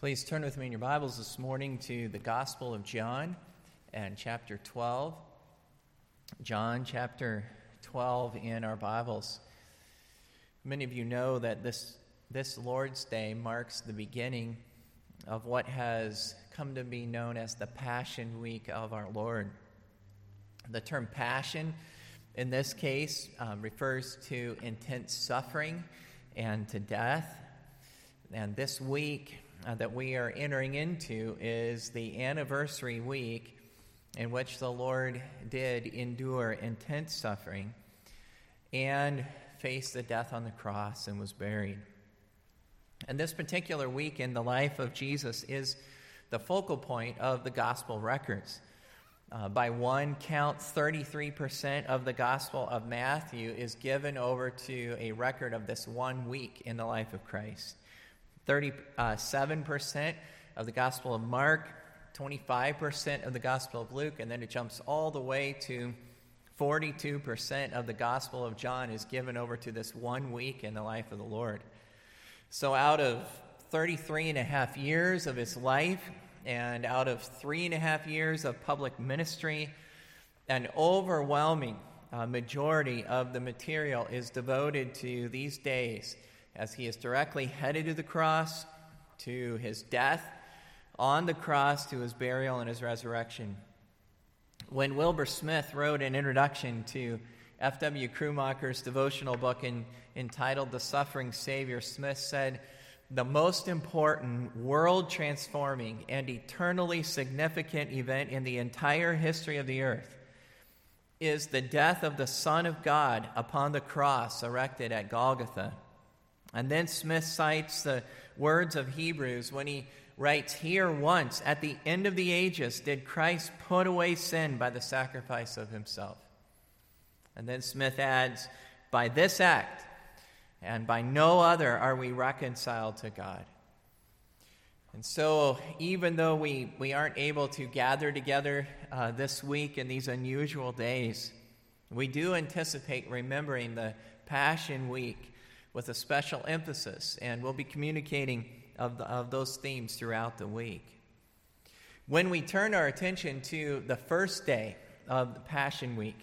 Please turn with me in your Bibles this morning to the Gospel of John and chapter 12. John chapter 12 in our Bibles. Many of you know that this, this Lord's Day marks the beginning of what has come to be known as the Passion Week of our Lord. The term passion in this case um, refers to intense suffering and to death. And this week, uh, that we are entering into is the anniversary week in which the Lord did endure intense suffering and faced the death on the cross and was buried. And this particular week in the life of Jesus is the focal point of the gospel records. Uh, by one count, 33% of the Gospel of Matthew is given over to a record of this one week in the life of Christ. 37% of the Gospel of Mark, 25% of the Gospel of Luke, and then it jumps all the way to 42% of the Gospel of John is given over to this one week in the life of the Lord. So, out of 33 and a half years of his life, and out of three and a half years of public ministry, an overwhelming uh, majority of the material is devoted to these days as he is directly headed to the cross, to his death on the cross, to his burial and his resurrection. When Wilbur Smith wrote an introduction to F.W. Krummacher's devotional book in, entitled The Suffering Savior, Smith said, The most important, world transforming, and eternally significant event in the entire history of the earth is the death of the Son of God upon the cross erected at Golgotha. And then Smith cites the words of Hebrews when he writes, Here once, at the end of the ages, did Christ put away sin by the sacrifice of himself. And then Smith adds, By this act, and by no other, are we reconciled to God. And so, even though we, we aren't able to gather together uh, this week in these unusual days, we do anticipate remembering the Passion Week with a special emphasis, and we'll be communicating of, the, of those themes throughout the week. When we turn our attention to the first day of the Passion Week,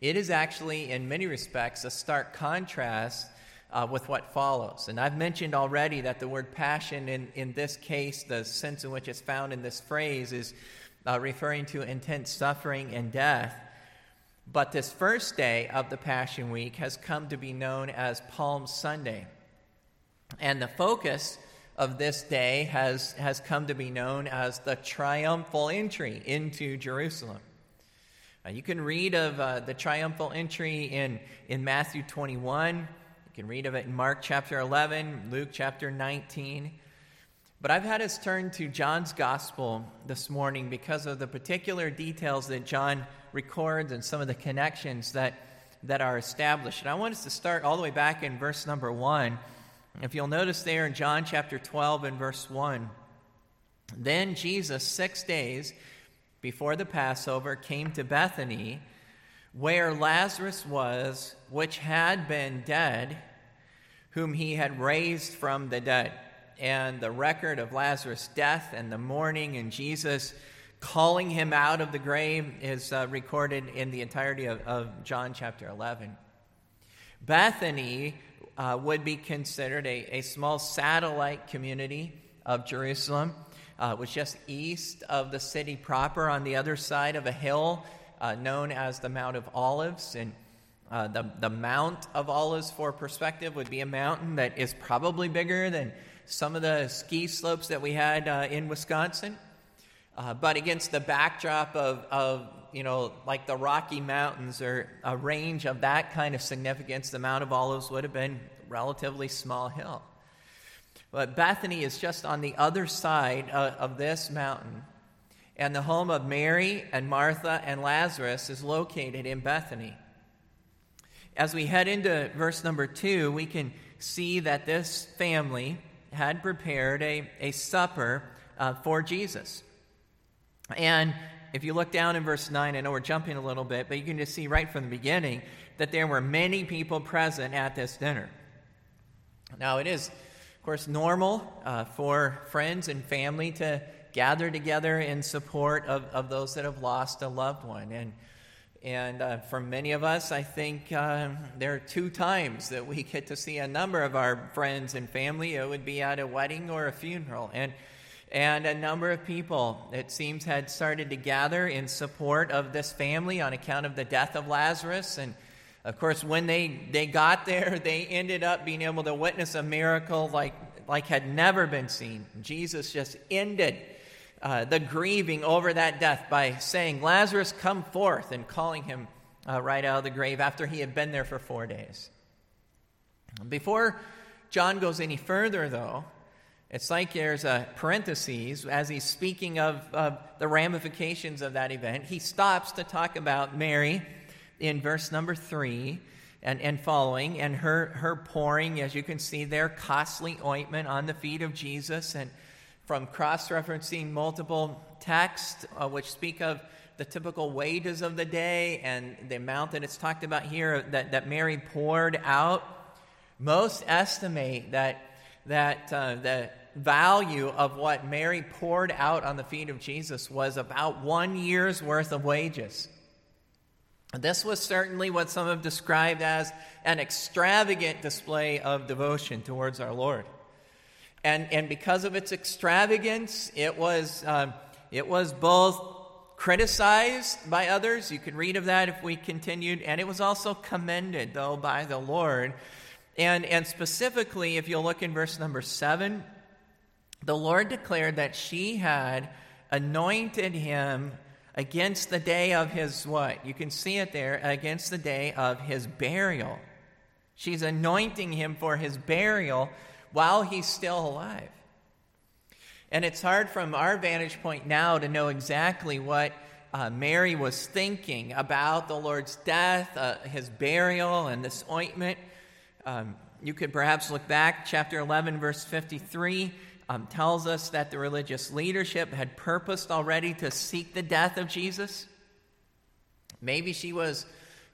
it is actually, in many respects, a stark contrast uh, with what follows. And I've mentioned already that the word passion, in, in this case, the sense in which it's found in this phrase, is uh, referring to intense suffering and death. But this first day of the Passion Week has come to be known as Palm Sunday. And the focus of this day has, has come to be known as the triumphal entry into Jerusalem. Uh, you can read of uh, the triumphal entry in, in Matthew 21. You can read of it in Mark chapter 11, Luke chapter 19. But I've had us turn to John's gospel this morning because of the particular details that John records and some of the connections that, that are established. And I want us to start all the way back in verse number 1. If you'll notice there in John chapter 12 and verse 1, then Jesus, six days before the Passover, came to Bethany, where Lazarus was, which had been dead, whom he had raised from the dead. And the record of Lazarus' death and the mourning and Jesus calling him out of the grave is uh, recorded in the entirety of, of, John chapter 11. Bethany uh, would be considered a, a, small satellite community of Jerusalem. Uh, it was just east of the city proper on the other side of a hill uh, known as the Mount of Olives. And uh, the, the Mount of Olives, for perspective, would be a mountain that is probably bigger than some of the ski slopes that we had uh, in Wisconsin. Uh, but against the backdrop of, of, you know, like the Rocky Mountains or a range of that kind of significance, the Mount of Olives would have been a relatively small hill. But Bethany is just on the other side of, of this mountain. And the home of Mary and Martha and Lazarus is located in Bethany. As we head into verse number two, we can see that this family had prepared a, a supper uh, for Jesus. And if you look down in verse 9, I know we're jumping a little bit, but you can just see right from the beginning that there were many people present at this dinner. Now, it is of course, normal uh, for friends and family to gather together in support of, of those that have lost a loved one. And, and uh, for many of us, I think uh, there are two times that we get to see a number of our friends and family. It would be at a wedding or a funeral. And, and a number of people, it seems, had started to gather in support of this family on account of the death of Lazarus. And of course, when they, they got there, they ended up being able to witness a miracle like, like had never been seen. Jesus just ended uh, the grieving over that death by saying, Lazarus, come forth, and calling him uh, right out of the grave after he had been there for four days. Before John goes any further, though, it's like there's a parenthesis as he's speaking of, of the ramifications of that event. He stops to talk about Mary in verse number three and, and following, and her, her pouring, as you can see there, costly ointment on the feet of Jesus. And from cross referencing multiple texts uh, which speak of the typical wages of the day and the amount that it's talked about here that, that Mary poured out. Most estimate that, that uh, the value of what Mary poured out on the feet of Jesus was about one year's worth of wages. This was certainly what some have described as an extravagant display of devotion towards our Lord. And, and because of its extravagance, it was, uh, it was both criticized by others. You can read of that if we continued. And it was also commended, though, by the Lord. And, and specifically, if you'll look in verse number seven, the Lord declared that she had anointed him against the day of his what? You can see it there, against the day of his burial. She's anointing him for his burial while he's still alive. And it's hard from our vantage point now to know exactly what uh, Mary was thinking about the Lord's death, uh, his burial, and this ointment. Um, you could perhaps look back, chapter 11, verse 53. Um, tells us that the religious leadership had purposed already to seek the death of Jesus. Maybe she was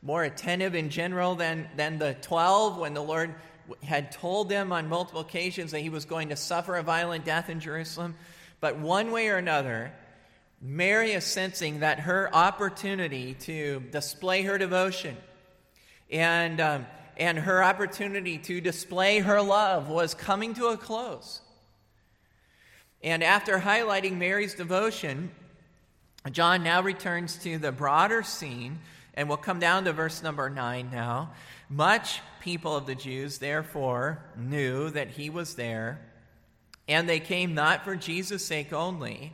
more attentive in general than, than the 12 when the Lord had told them on multiple occasions that he was going to suffer a violent death in Jerusalem. But one way or another, Mary is sensing that her opportunity to display her devotion and, um, and her opportunity to display her love was coming to a close. And after highlighting Mary's devotion, John now returns to the broader scene, and we'll come down to verse number nine now. Much people of the Jews, therefore, knew that he was there, and they came not for Jesus' sake only,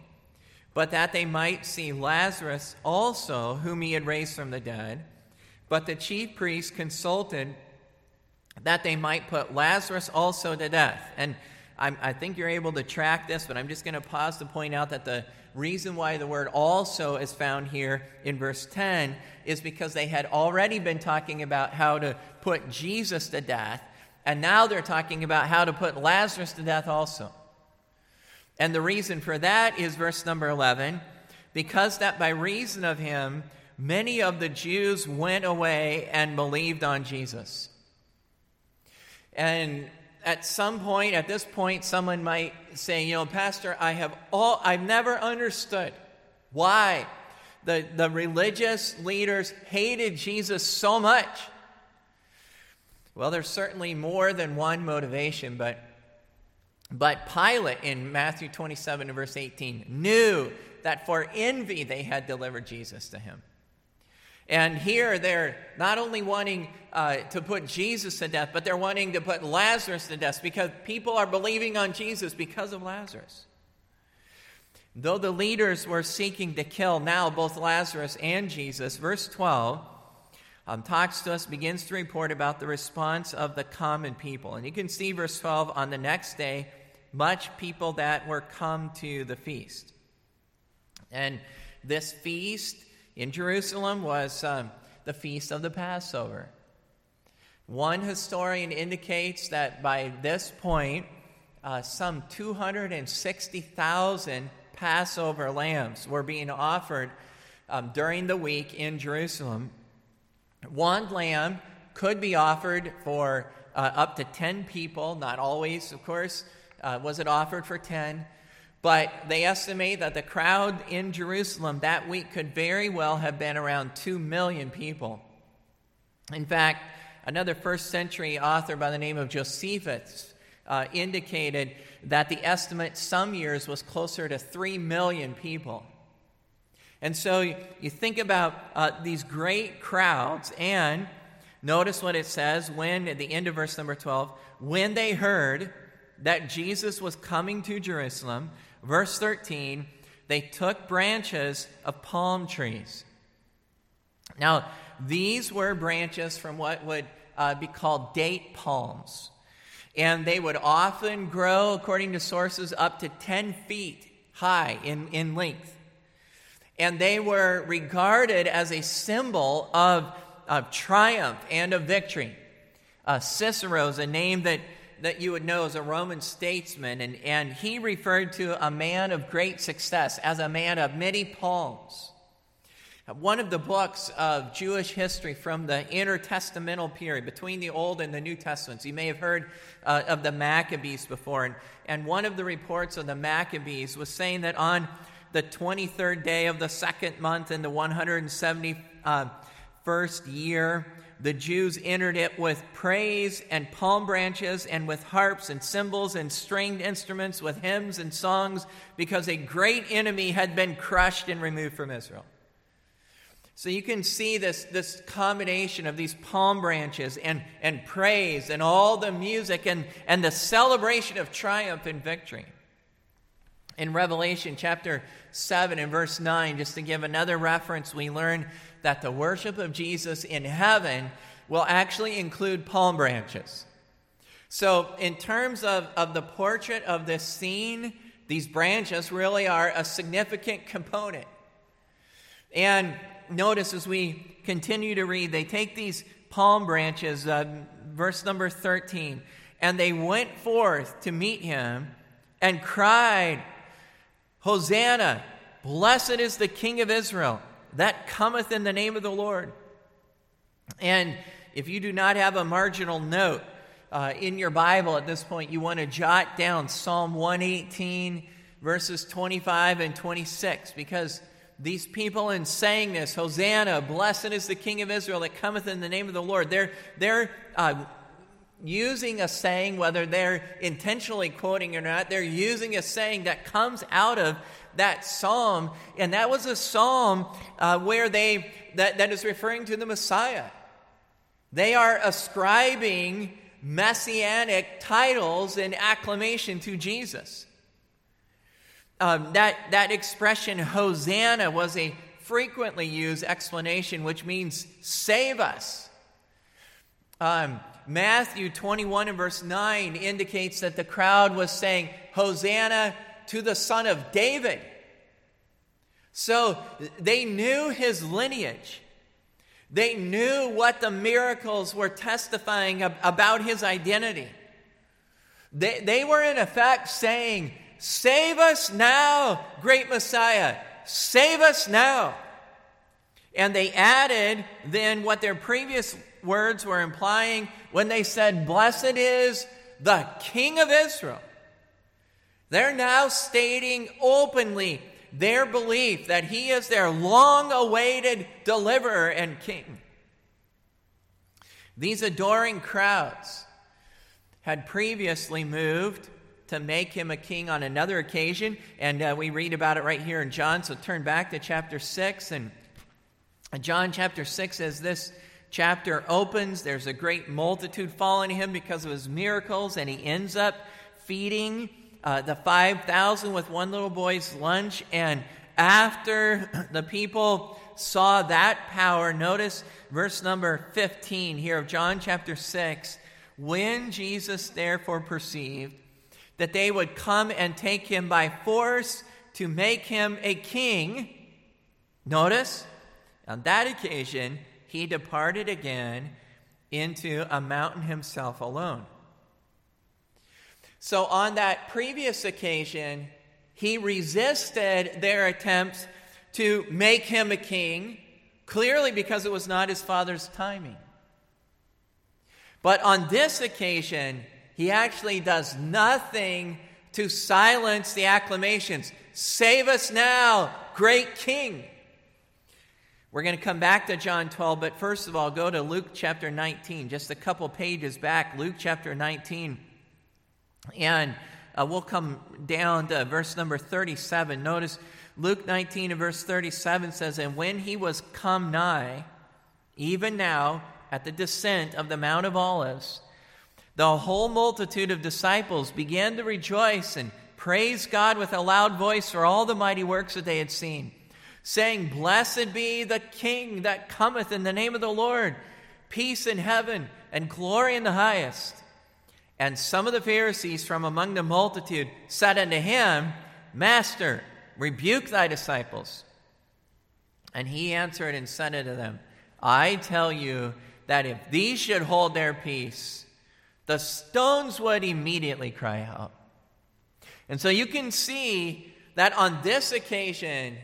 but that they might see Lazarus also, whom he had raised from the dead. But the chief priests consulted that they might put Lazarus also to death. And i think you're able to track this, but I'm just going to pause to point out that the reason why the word also is found here in verse 10 is because they had already been talking about how to put Jesus to death, and now they're talking about how to put Lazarus to death also. And the reason for that is verse number 11 because that by reason of him, many of the Jews went away and believed on Jesus. And at some point, at this point, someone might say, you know, Pastor, I have all, I've never understood why the, the religious leaders hated Jesus so much. Well, there's certainly more than one motivation, but, but Pilate in Matthew 27 and verse 18 knew that for envy they had delivered Jesus to him. And here they're not only wanting uh, to put Jesus to death, but they're wanting to put Lazarus to death because people are believing on Jesus because of Lazarus. Though the leaders were seeking to kill now both Lazarus and Jesus, verse 12 um, talks to us, begins to report about the response of the common people. And you can see verse 12 on the next day, much people that were come to the feast. And this feast in Jerusalem was um, the feast of the Passover. One historian indicates that by this point, uh, some 260,000 Passover lambs were being offered um, during the week in Jerusalem. One lamb could be offered for uh, up to 10 people, not always, of course, uh, was it offered for 10. But they estimate that the crowd in Jerusalem that week could very well have been around 2 million people. In fact, another first century author by the name of Josephus uh, indicated that the estimate some years was closer to 3 million people. And so you think about uh, these great crowds, and notice what it says when, at the end of verse number 12, when they heard that Jesus was coming to Jerusalem, verse 13, they took branches of palm trees. Now, these were branches from what would uh, be called date palms. And they would often grow, according to sources, up to 10 feet high in, in length. And they were regarded as a symbol of, of triumph and of victory. Uh, Cicero's a name that, that you would know as a Roman statesman, and, and he referred to a man of great success as a man of many palms. One of the books of Jewish history from the intertestamental period, between the Old and the New Testaments. You may have heard uh, of the Maccabees before. And, and one of the reports of the Maccabees was saying that on the 23rd day of the second month in the 171st uh, year, the Jews entered it with praise and palm branches and with harps and cymbals and stringed instruments, with hymns and songs, because a great enemy had been crushed and removed from Israel. So you can see this, this combination of these palm branches and, and praise and all the music and, and the celebration of triumph and victory. In Revelation chapter 7 and verse 9, just to give another reference, we learn that the worship of Jesus in heaven will actually include palm branches. So, in terms of, of the portrait of this scene, these branches really are a significant component. And notice as we continue to read, they take these palm branches, uh, verse number 13, and they went forth to meet him and cried, Hosanna, blessed is the King of Israel that cometh in the name of the Lord. And if you do not have a marginal note uh, in your Bible at this point, you want to jot down Psalm 118, verses 25 and 26, because these people in saying this, Hosanna, blessed is the King of Israel that cometh in the name of the Lord, they're, they're uh, using a saying, whether they're intentionally quoting or not, they're using a saying that comes out of that psalm. And that was a psalm uh, where they, that, that is referring to the Messiah. They are ascribing messianic titles and acclamation to Jesus. Um, that, that expression, Hosanna, was a frequently used explanation, which means save us. Um, Matthew 21 and verse 9 indicates that the crowd was saying, Hosanna to the Son of David. So they knew his lineage. They knew what the miracles were testifying about his identity. They, they were, in effect, saying, Save us now, great Messiah. Save us now. And they added then what their previous words were implying when they said, Blessed is the King of Israel. They're now stating openly their belief that he is their long awaited deliverer and king. These adoring crowds had previously moved to make him a king on another occasion. And uh, we read about it right here in John. So turn back to chapter 6. And John chapter 6, as this chapter opens, there's a great multitude following him because of his miracles. And he ends up feeding uh, the 5,000 with one little boy's lunch. And after the people saw that power, notice verse number 15 here of John chapter 6. When Jesus therefore perceived that they would come and take him by force to make him a king. Notice, on that occasion, he departed again into a mountain himself alone. So, on that previous occasion, he resisted their attempts to make him a king, clearly because it was not his father's timing. But on this occasion, he actually does nothing to silence the acclamations. Save us now, great King. We're going to come back to John 12, but first of all, go to Luke chapter 19, just a couple pages back, Luke chapter 19. And uh, we'll come down to verse number 37. Notice Luke 19 and verse 37 says, And when he was come nigh, even now, at the descent of the Mount of Olives, the whole multitude of disciples began to rejoice and praise God with a loud voice for all the mighty works that they had seen saying, Blessed be the King that cometh in the name of the Lord, peace in heaven and glory in the highest. And some of the Pharisees from among the multitude said unto him, Master, rebuke thy disciples. And he answered and said unto them, I tell you that if these should hold their peace, the stones would immediately cry out. And so you can see that on this occasion,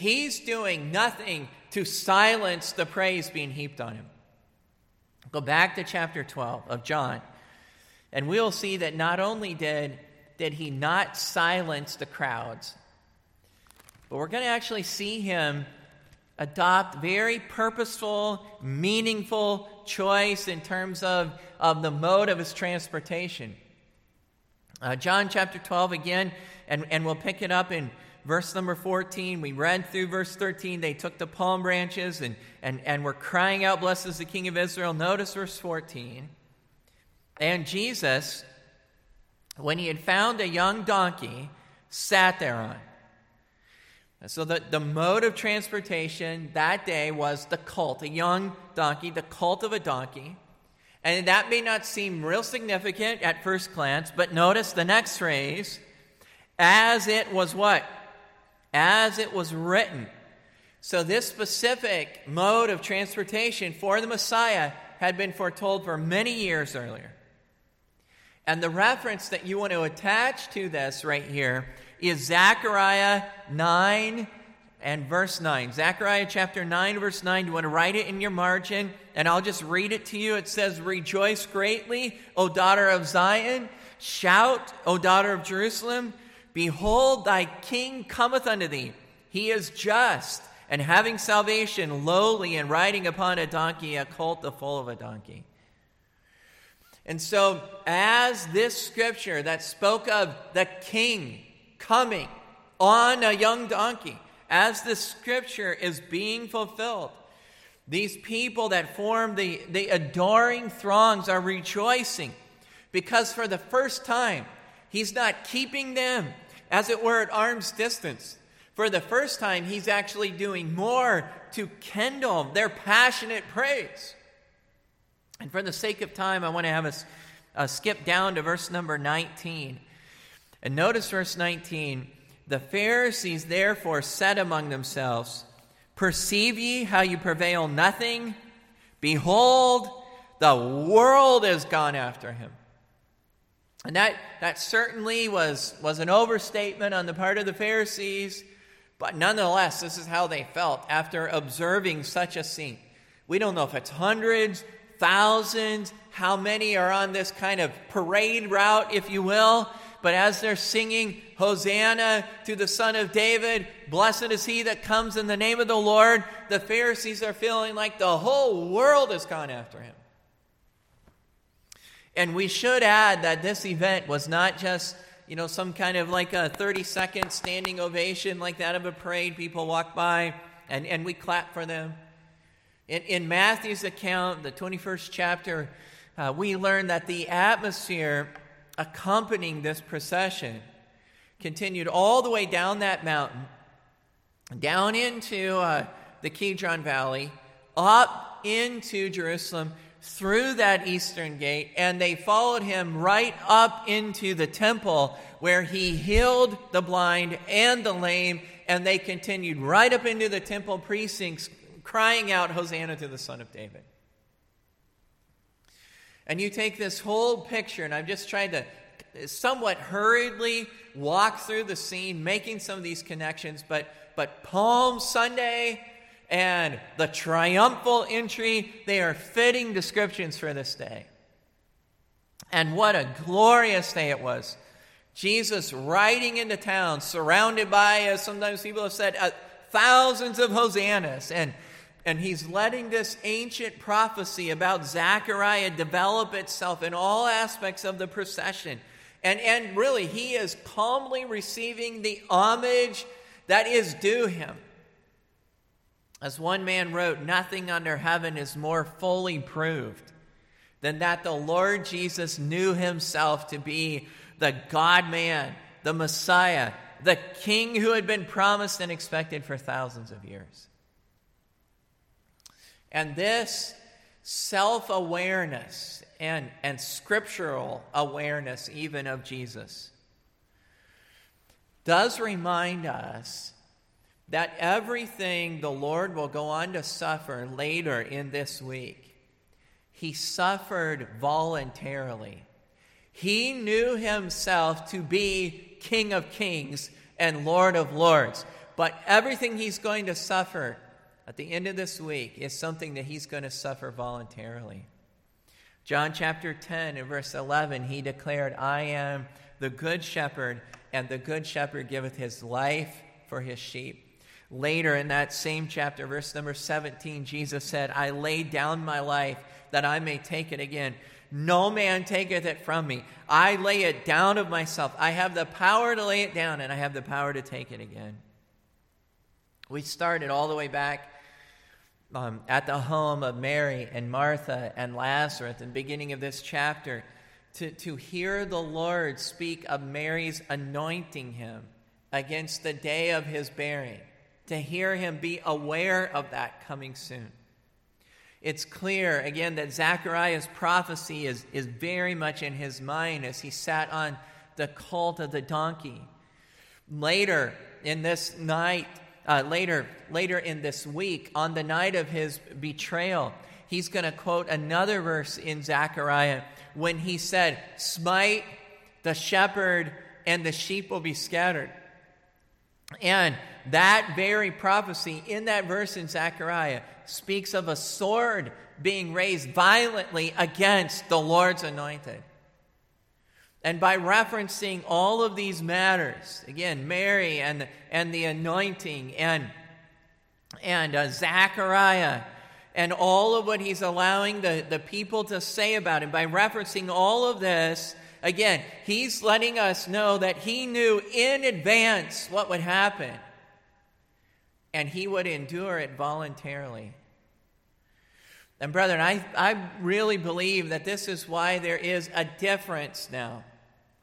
He's doing nothing to silence the praise being heaped on him. Go back to chapter 12 of John, and we'll see that not only did, did he not silence the crowds, but we're going to actually see him adopt very purposeful, meaningful choice in terms of, of the mode of his transportation. Uh, John chapter 12 again, and, and we'll pick it up in verse number 14. We read through verse 13. They took the palm branches and, and, and were crying out, Blessed is the King of Israel. Notice verse 14. And Jesus, when he had found a young donkey, sat thereon. So, the, the mode of transportation that day was the colt, a young donkey, the colt of a donkey. And that may not seem real significant at first glance, but notice the next phrase as it was what? As it was written. So, this specific mode of transportation for the Messiah had been foretold for many years earlier. And the reference that you want to attach to this right here is Zechariah 9 and verse 9. Zechariah chapter 9, verse 9. You want to write it in your margin, and I'll just read it to you. It says, Rejoice greatly, O daughter of Zion. Shout, O daughter of Jerusalem. Behold, thy king cometh unto thee. He is just and having salvation, lowly, and riding upon a donkey, a colt the foal of a donkey. And so, as this scripture that spoke of the king coming on a young donkey, as the scripture is being fulfilled, these people that form the, the adoring throngs are rejoicing because for the first time, He's not keeping them, as it were, at arm's distance. For the first time, he's actually doing more to kindle their passionate praise. And for the sake of time, I want to have us uh, skip down to verse number 19. And notice verse 19 The Pharisees therefore said among themselves, Perceive ye how you prevail nothing? Behold, the world is gone after him. And that, that certainly was, was an overstatement on the part of the Pharisees, but nonetheless, this is how they felt after observing such a scene. We don't know if it's hundreds, thousands, how many are on this kind of parade route, if you will. But as they're singing, Hosanna to the Son of David, blessed is he that comes in the name of the Lord, the Pharisees are feeling like the whole world has gone after him. And we should add that this event was not just, you know, some kind of like a 30 second standing ovation like that of a parade. People walk by and, and we clap for them. In, in Matthew's account, the 21st chapter, uh, we learn that the atmosphere accompanying this procession continued all the way down that mountain, down into uh, the Kidron Valley, up into Jerusalem, through that eastern gate, and they followed him right up into the temple where he healed the blind and the lame, and they continued right up into the temple precincts, crying out, Hosanna to the Son of David. And you take this whole picture, and I've just tried to somewhat hurriedly walk through the scene, making some of these connections, but, but Palm Sunday and the triumphal entry, they are fitting descriptions for this day. And what a glorious day it was. Jesus riding into town, surrounded by, as sometimes people have said, uh, thousands of hosannas. And, and he's letting this ancient prophecy about Zechariah develop itself in all aspects of the procession. And, and really, he is calmly receiving the homage that is due him. As one man wrote, nothing under heaven is more fully proved than that the Lord Jesus knew himself to be the God man, the Messiah, the King who had been promised and expected for thousands of years. And this self awareness and, and scriptural awareness, even of Jesus, does remind us that everything the Lord will go on to suffer later in this week, he suffered voluntarily. He knew himself to be King of Kings and Lord of Lords. But everything he's going to suffer at the end of this week is something that he's going to suffer voluntarily. John chapter 10 and verse 11, he declared, I am the good shepherd, and the good shepherd giveth his life for his sheep. Later in that same chapter, verse number 17, Jesus said, I lay down my life that I may take it again. No man taketh it from me. I lay it down of myself. I have the power to lay it down, and I have the power to take it again. We started all the way back um, at the home of Mary and Martha and Lazarus in the beginning of this chapter to, to hear the Lord speak of Mary's anointing him against the day of his bearing to hear him be aware of that coming soon. It's clear, again, that Zechariah's prophecy is, is very much in his mind as he sat on the colt of the donkey. Later in this night, uh, later, later in this week, on the night of his betrayal, he's going to quote another verse in Zechariah when he said, Smite the shepherd, and the sheep will be scattered. And that very prophecy in that verse in Zechariah speaks of a sword being raised violently against the Lord's anointed. And by referencing all of these matters, again, Mary and, and the anointing and, and uh, Zechariah and all of what he's allowing the, the people to say about him, by referencing all of this, again, he's letting us know that he knew in advance what would happen and he would endure it voluntarily. And, brethren, I, I really believe that this is why there is a difference now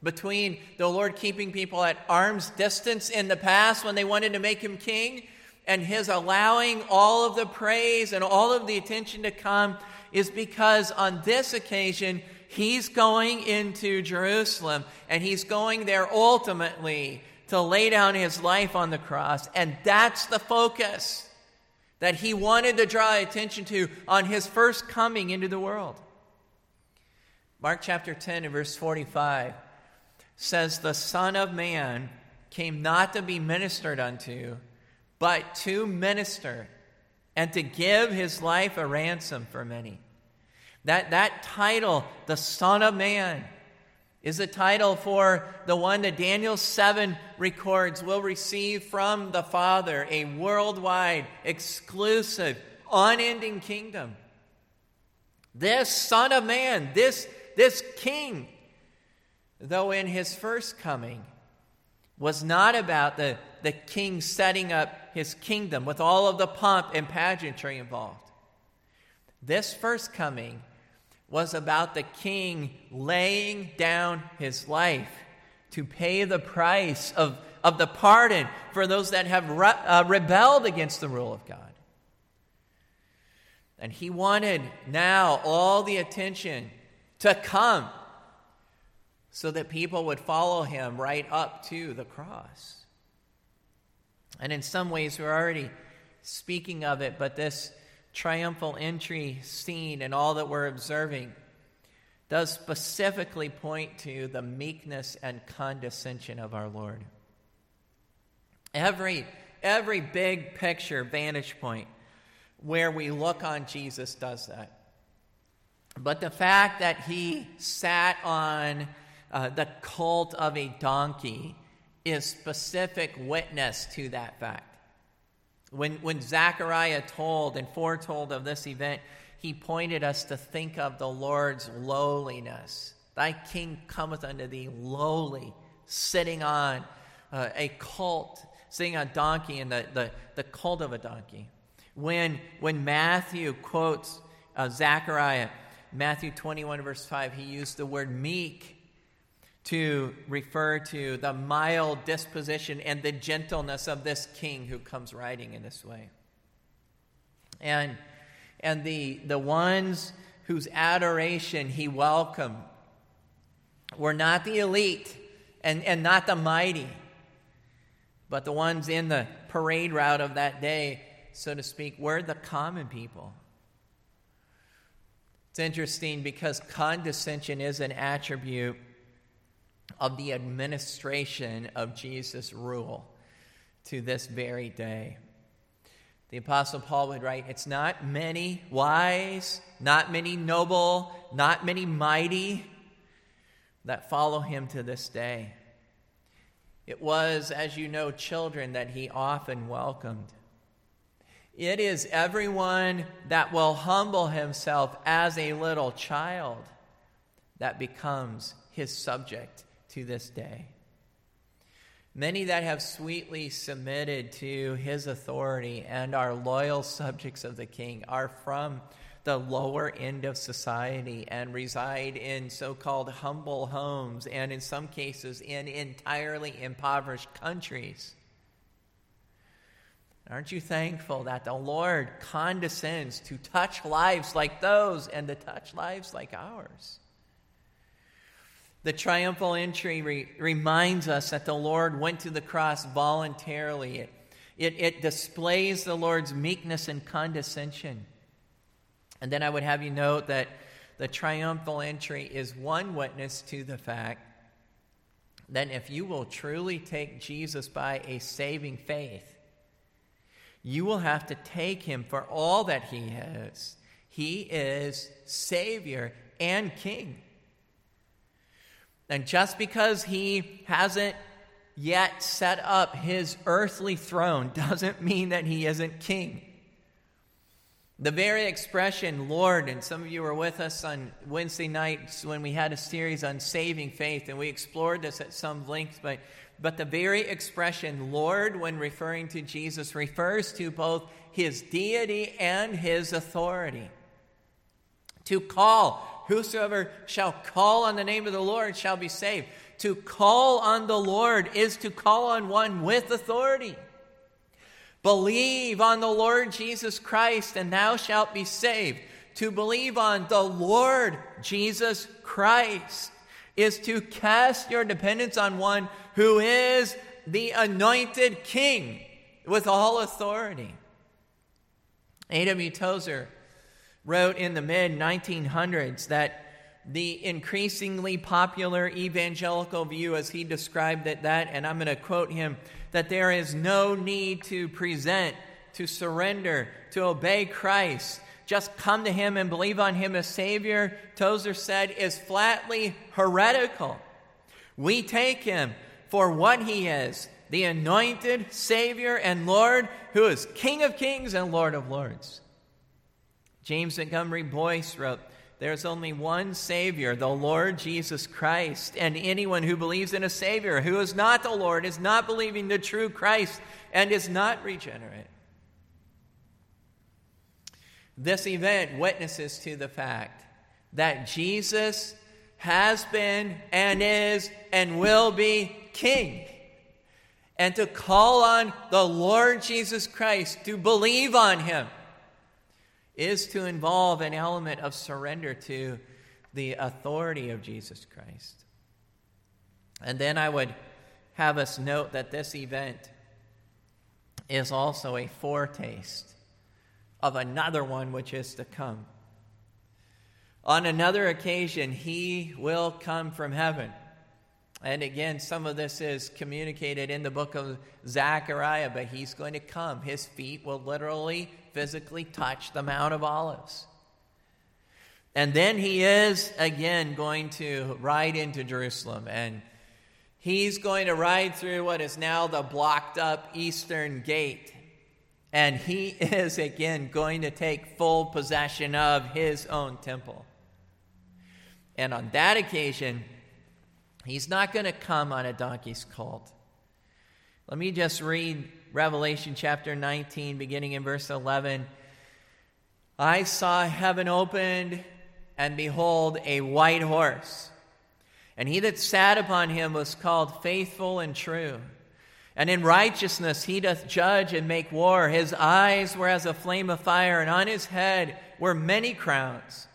between the Lord keeping people at arm's distance in the past when they wanted to make him king and his allowing all of the praise and all of the attention to come is because on this occasion, he's going into Jerusalem and he's going there ultimately to lay down his life on the cross. And that's the focus that he wanted to draw attention to on his first coming into the world. Mark chapter 10 and verse 45 says, The Son of Man came not to be ministered unto, but to minister and to give his life a ransom for many. That, that title, the Son of Man, is a title for the one that Daniel 7 records will receive from the Father a worldwide, exclusive, unending kingdom. This Son of Man, this, this King, though in his first coming, was not about the, the king setting up his kingdom with all of the pomp and pageantry involved. This first coming was about the king laying down his life to pay the price of, of the pardon for those that have re- uh, rebelled against the rule of God. And he wanted now all the attention to come so that people would follow him right up to the cross. And in some ways, we're already speaking of it, but this triumphal entry scene and all that we're observing does specifically point to the meekness and condescension of our Lord. Every, every big picture vantage point where we look on Jesus does that. But the fact that he sat on uh, the colt of a donkey is specific witness to that fact. When, when Zechariah told and foretold of this event, he pointed us to think of the Lord's lowliness. Thy king cometh unto thee lowly, sitting on uh, a colt, sitting on a donkey and the, the, the colt of a donkey. When, when Matthew quotes uh, Zechariah, Matthew 21, verse 5, he used the word meek to refer to the mild disposition and the gentleness of this king who comes riding in this way. And, and the, the ones whose adoration he welcomed were not the elite and, and not the mighty, but the ones in the parade route of that day, so to speak, were the common people. It's interesting because condescension is an attribute of the administration of Jesus' rule to this very day. The Apostle Paul would write, It's not many wise, not many noble, not many mighty that follow him to this day. It was, as you know, children that he often welcomed. It is everyone that will humble himself as a little child that becomes his subject to this day. Many that have sweetly submitted to his authority and are loyal subjects of the king are from the lower end of society and reside in so called humble homes and, in some cases, in entirely impoverished countries. Aren't you thankful that the Lord condescends to touch lives like those and to touch lives like ours? The triumphal entry re- reminds us that the Lord went to the cross voluntarily. It, it, it displays the Lord's meekness and condescension. And then I would have you note that the triumphal entry is one witness to the fact that if you will truly take Jesus by a saving faith, you will have to take him for all that he is. He is Savior and King. And just because he hasn't yet set up his earthly throne doesn't mean that he isn't king. The very expression, Lord, and some of you were with us on Wednesday nights when we had a series on saving faith, and we explored this at some length, but, but the very expression, Lord, when referring to Jesus, refers to both his deity and his authority. To call Whosoever shall call on the name of the Lord shall be saved. To call on the Lord is to call on one with authority. Believe on the Lord Jesus Christ, and thou shalt be saved. To believe on the Lord Jesus Christ is to cast your dependence on one who is the anointed king with all authority. A.W. Tozer wrote in the mid 1900s that the increasingly popular evangelical view, as he described it, that, and I'm going to quote him, that there is no need to present, to surrender, to obey Christ. Just come to him and believe on him as Savior, Tozer said, is flatly heretical. We take him for what he is the anointed Savior and Lord who is King of kings and Lord of lords. James Montgomery Boice wrote, There's only one Savior, the Lord Jesus Christ, and anyone who believes in a Savior who is not the Lord is not believing the true Christ and is not regenerate. This event witnesses to the fact that Jesus has been and is and will be King. And to call on the Lord Jesus Christ, to believe on Him, is to involve an element of surrender to the authority of Jesus Christ. And then I would have us note that this event is also a foretaste of another one which is to come. On another occasion, he will come from heaven. And again, some of this is communicated in the book of Zechariah, but he's going to come. His feet will literally physically touch the Mount of Olives. And then he is again going to ride into Jerusalem. And he's going to ride through what is now the blocked up eastern gate. And he is again going to take full possession of his own temple. And on that occasion, he's not going to come on a donkey's colt. Let me just read Revelation chapter 19, beginning in verse 11. I saw heaven opened, and behold, a white horse. And he that sat upon him was called faithful and true. And in righteousness he doth judge and make war. His eyes were as a flame of fire, and on his head were many crowns.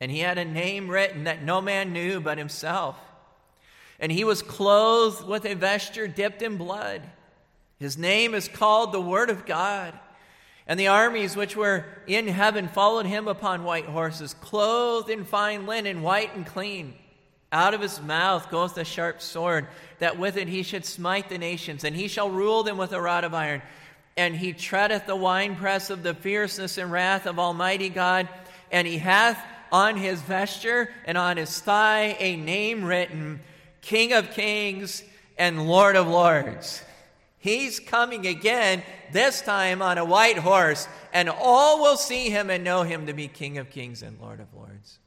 And he had a name written that no man knew but himself. And he was clothed with a vesture dipped in blood. His name is called the Word of God. And the armies which were in heaven followed him upon white horses, clothed in fine linen, white and clean. Out of his mouth goeth a sharp sword, that with it he should smite the nations, and he shall rule them with a rod of iron. And he treadeth the winepress of the fierceness and wrath of Almighty God, and he hath on his vesture and on his thigh a name written King of Kings and Lord of Lords. He's coming again, this time on a white horse, and all will see him and know him to be King of Kings and Lord of Lords.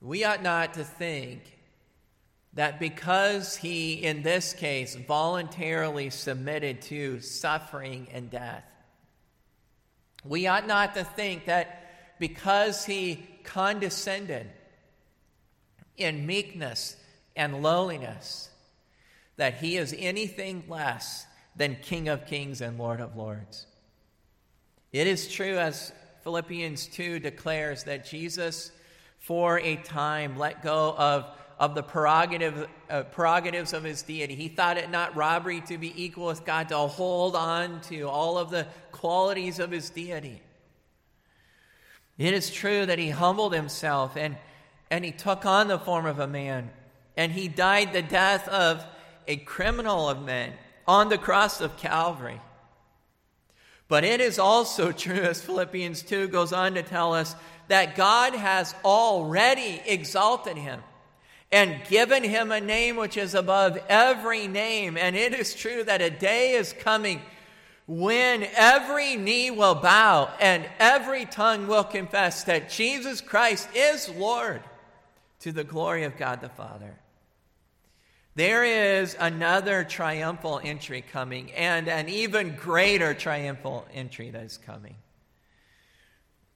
We ought not to think that because he, in this case, voluntarily submitted to suffering and death, we ought not to think that because he condescended in meekness and lowliness, that he is anything less than King of Kings and Lord of Lords. It is true, as Philippians 2 declares, that Jesus for a time let go of, of the prerogative, uh, prerogatives of his deity. He thought it not robbery to be equal with God, to hold on to all of the qualities of his deity. It is true that he humbled himself and, and he took on the form of a man and he died the death of a criminal of men on the cross of Calvary. But it is also true, as Philippians 2 goes on to tell us, that God has already exalted him and given him a name which is above every name. And it is true that a day is coming when every knee will bow and every tongue will confess that Jesus Christ is Lord to the glory of God the Father. There is another triumphal entry coming and an even greater triumphal entry that is coming.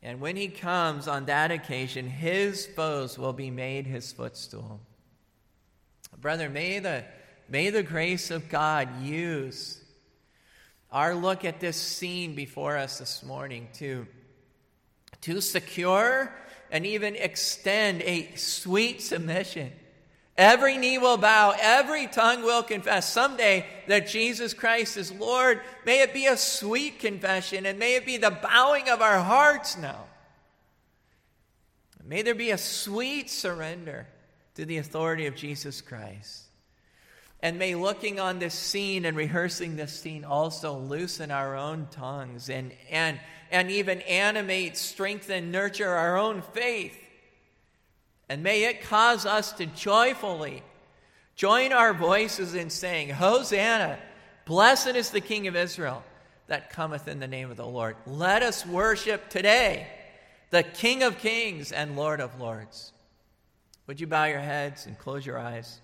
And when he comes on that occasion, his foes will be made his footstool. Brother, may the, may the grace of God use our look at this scene before us this morning to, to secure and even extend a sweet submission. Every knee will bow, every tongue will confess someday that Jesus Christ is Lord. May it be a sweet confession and may it be the bowing of our hearts now. May there be a sweet surrender to the authority of Jesus Christ. And may looking on this scene and rehearsing this scene also loosen our own tongues and, and, and even animate, strengthen, nurture our own faith. And may it cause us to joyfully join our voices in saying, Hosanna, blessed is the King of Israel that cometh in the name of the Lord. Let us worship today the King of Kings and Lord of Lords. Would you bow your heads and close your eyes?